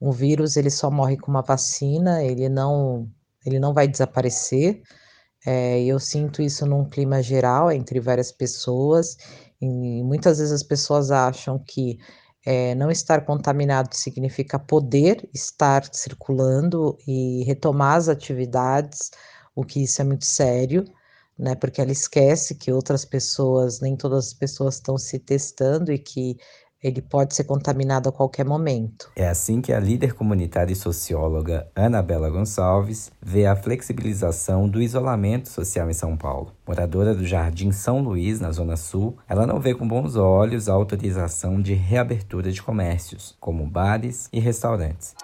Um vírus ele só morre com uma vacina, ele não ele não vai desaparecer. É, eu sinto isso num clima geral entre várias pessoas, e muitas vezes as pessoas acham que é, não estar contaminado significa poder estar circulando e retomar as atividades, o que isso é muito sério, né? Porque ela esquece que outras pessoas, nem todas as pessoas estão se testando e que ele pode ser contaminado a qualquer momento. É assim que a líder comunitária e socióloga Anabela Gonçalves vê a flexibilização do isolamento social em São Paulo. Moradora do Jardim São Luís, na Zona Sul, ela não vê com bons olhos a autorização de reabertura de comércios, como bares e restaurantes.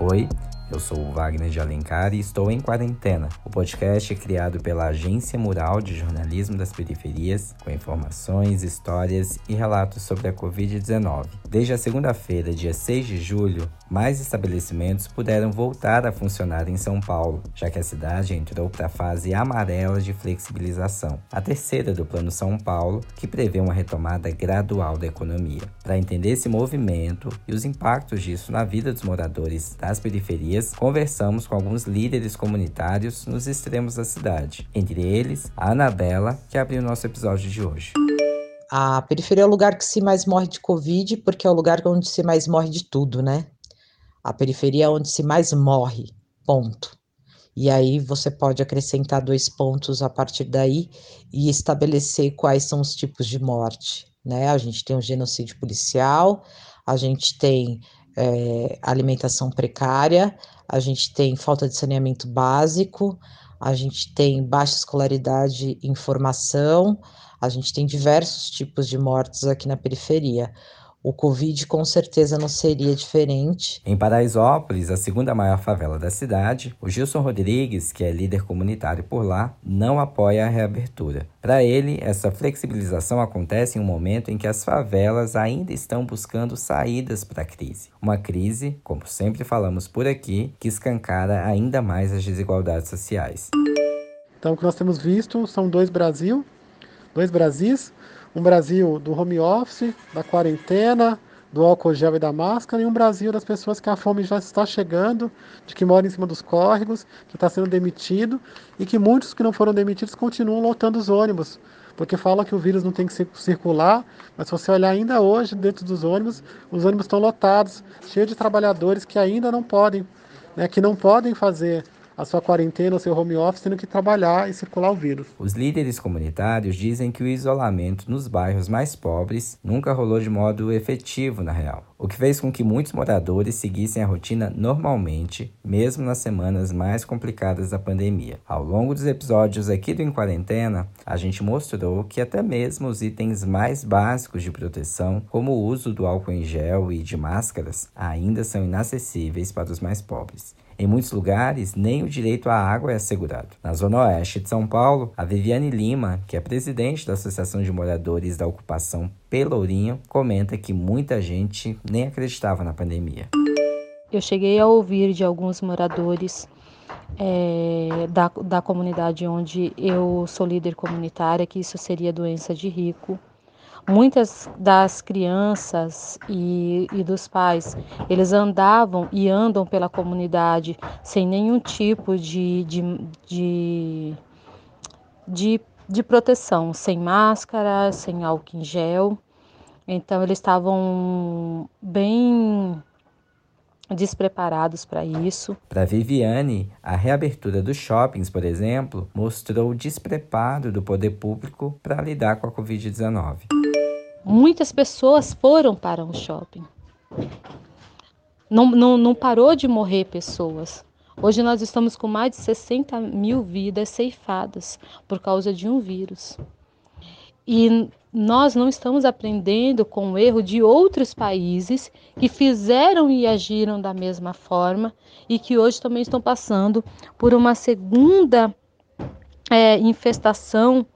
Oi, eu sou o Wagner de Alencar e estou em quarentena. O podcast é criado pela Agência Mural de Jornalismo das Periferias, com informações, histórias e relatos sobre a Covid-19. Desde a segunda-feira, dia 6 de julho, mais estabelecimentos puderam voltar a funcionar em São Paulo, já que a cidade entrou para a fase amarela de flexibilização, a terceira do Plano São Paulo, que prevê uma retomada gradual da economia. Para entender esse movimento e os impactos disso na vida dos moradores das periferias, conversamos com alguns líderes comunitários nos extremos da cidade, entre eles a Anabela, que abriu o nosso episódio de hoje. A periferia é o lugar que se mais morre de Covid, porque é o lugar onde se mais morre de tudo, né? A periferia é onde se mais morre, ponto. E aí você pode acrescentar dois pontos a partir daí e estabelecer quais são os tipos de morte, né? A gente tem o genocídio policial, a gente tem é, alimentação precária, a gente tem falta de saneamento básico, a gente tem baixa escolaridade e informação, a gente tem diversos tipos de mortes aqui na periferia. O Covid com certeza não seria diferente. Em Paraisópolis, a segunda maior favela da cidade, o Gilson Rodrigues, que é líder comunitário por lá, não apoia a reabertura. Para ele, essa flexibilização acontece em um momento em que as favelas ainda estão buscando saídas para a crise. Uma crise, como sempre falamos por aqui, que escancara ainda mais as desigualdades sociais. Então, o que nós temos visto são dois Brasil, dois Brasis, um Brasil do home office, da quarentena, do álcool gel e da máscara, e um Brasil das pessoas que a fome já está chegando, de que moram em cima dos córregos, que está sendo demitido, e que muitos que não foram demitidos continuam lotando os ônibus, porque fala que o vírus não tem que circular, mas se você olhar ainda hoje dentro dos ônibus, os ônibus estão lotados, cheios de trabalhadores que ainda não podem, né, que não podem fazer a sua quarentena, o seu home office, tendo que trabalhar e circular o vírus. Os líderes comunitários dizem que o isolamento nos bairros mais pobres nunca rolou de modo efetivo na real, o que fez com que muitos moradores seguissem a rotina normalmente, mesmo nas semanas mais complicadas da pandemia. Ao longo dos episódios aqui do Em Quarentena, a gente mostrou que até mesmo os itens mais básicos de proteção, como o uso do álcool em gel e de máscaras, ainda são inacessíveis para os mais pobres. Em muitos lugares, nem o direito à água é assegurado. Na zona oeste de São Paulo, a Viviane Lima, que é presidente da Associação de Moradores da Ocupação Pelourinho, comenta que muita gente nem acreditava na pandemia. Eu cheguei a ouvir de alguns moradores é, da, da comunidade onde eu sou líder comunitária que isso seria doença de rico muitas das crianças e, e, dos pais, eles andavam e andam pela comunidade sem nenhum tipo de, de, de, de, de proteção, sem máscara, sem álcool em gel. Então, eles estavam bem despreparados para isso. Para Viviane, a reabertura dos shoppings, por exemplo, mostrou o despreparo do poder público para lidar com a Covid-19. Muitas pessoas foram para um shopping. Não, não, não parou de morrer pessoas. Hoje nós estamos com mais de 60 mil vidas ceifadas por causa de um vírus. E nós não estamos aprendendo com o erro de outros países que fizeram e agiram da mesma forma e que hoje também estão passando por uma segunda é, infestação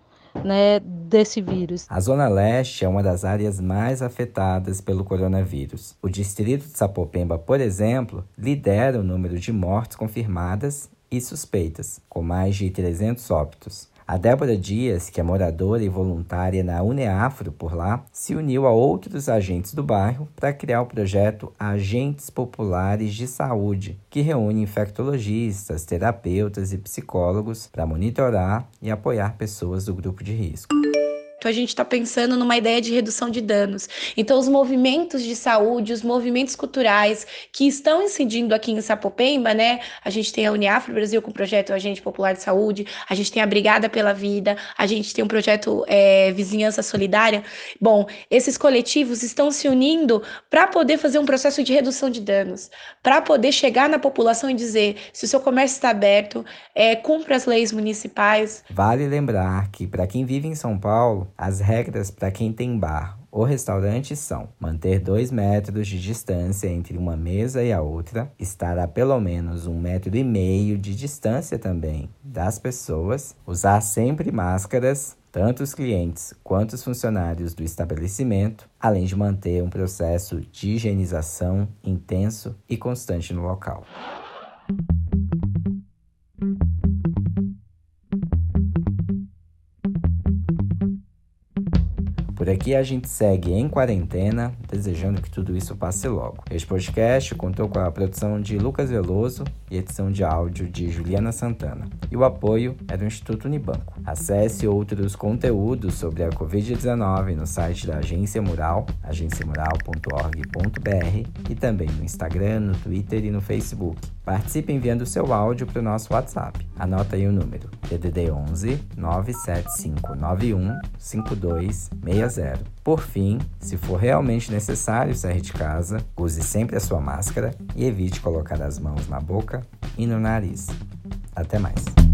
né, desse vírus. A Zona Leste é uma das áreas mais afetadas pelo coronavírus. O distrito de Sapopemba, por exemplo, lidera o número de mortes confirmadas e suspeitas, com mais de 300 óbitos. A Débora Dias, que é moradora e voluntária na Uneafro por lá, se uniu a outros agentes do bairro para criar o projeto Agentes Populares de Saúde, que reúne infectologistas, terapeutas e psicólogos para monitorar e apoiar pessoas do grupo de risco. Então a gente está pensando numa ideia de redução de danos. Então os movimentos de saúde, os movimentos culturais que estão incidindo aqui em Sapopemba, né? A gente tem a Uniafro Brasil com o projeto Agente Popular de Saúde, a gente tem a Brigada pela Vida, a gente tem um projeto é, Vizinhança Solidária. Bom, esses coletivos estão se unindo para poder fazer um processo de redução de danos, para poder chegar na população e dizer se o seu comércio está aberto, é, as leis municipais. Vale lembrar que para quem vive em São Paulo as regras para quem tem bar ou restaurante são manter 2 metros de distância entre uma mesa e a outra, estar a pelo menos um metro e meio de distância também das pessoas, usar sempre máscaras, tanto os clientes quanto os funcionários do estabelecimento, além de manter um processo de higienização intenso e constante no local. Por aqui a gente segue em quarentena, desejando que tudo isso passe logo. Este podcast contou com a produção de Lucas Veloso e edição de áudio de Juliana Santana. E o apoio é do Instituto Unibanco. Acesse outros conteúdos sobre a Covid-19 no site da Agência Mural, agenciamural.org.br e também no Instagram, no Twitter e no Facebook. Participe enviando seu áudio para o nosso WhatsApp. Anota aí o número: DDD 11 97591 5260. Por fim, se for realmente necessário sair de casa, use sempre a sua máscara e evite colocar as mãos na boca e no nariz. Até mais.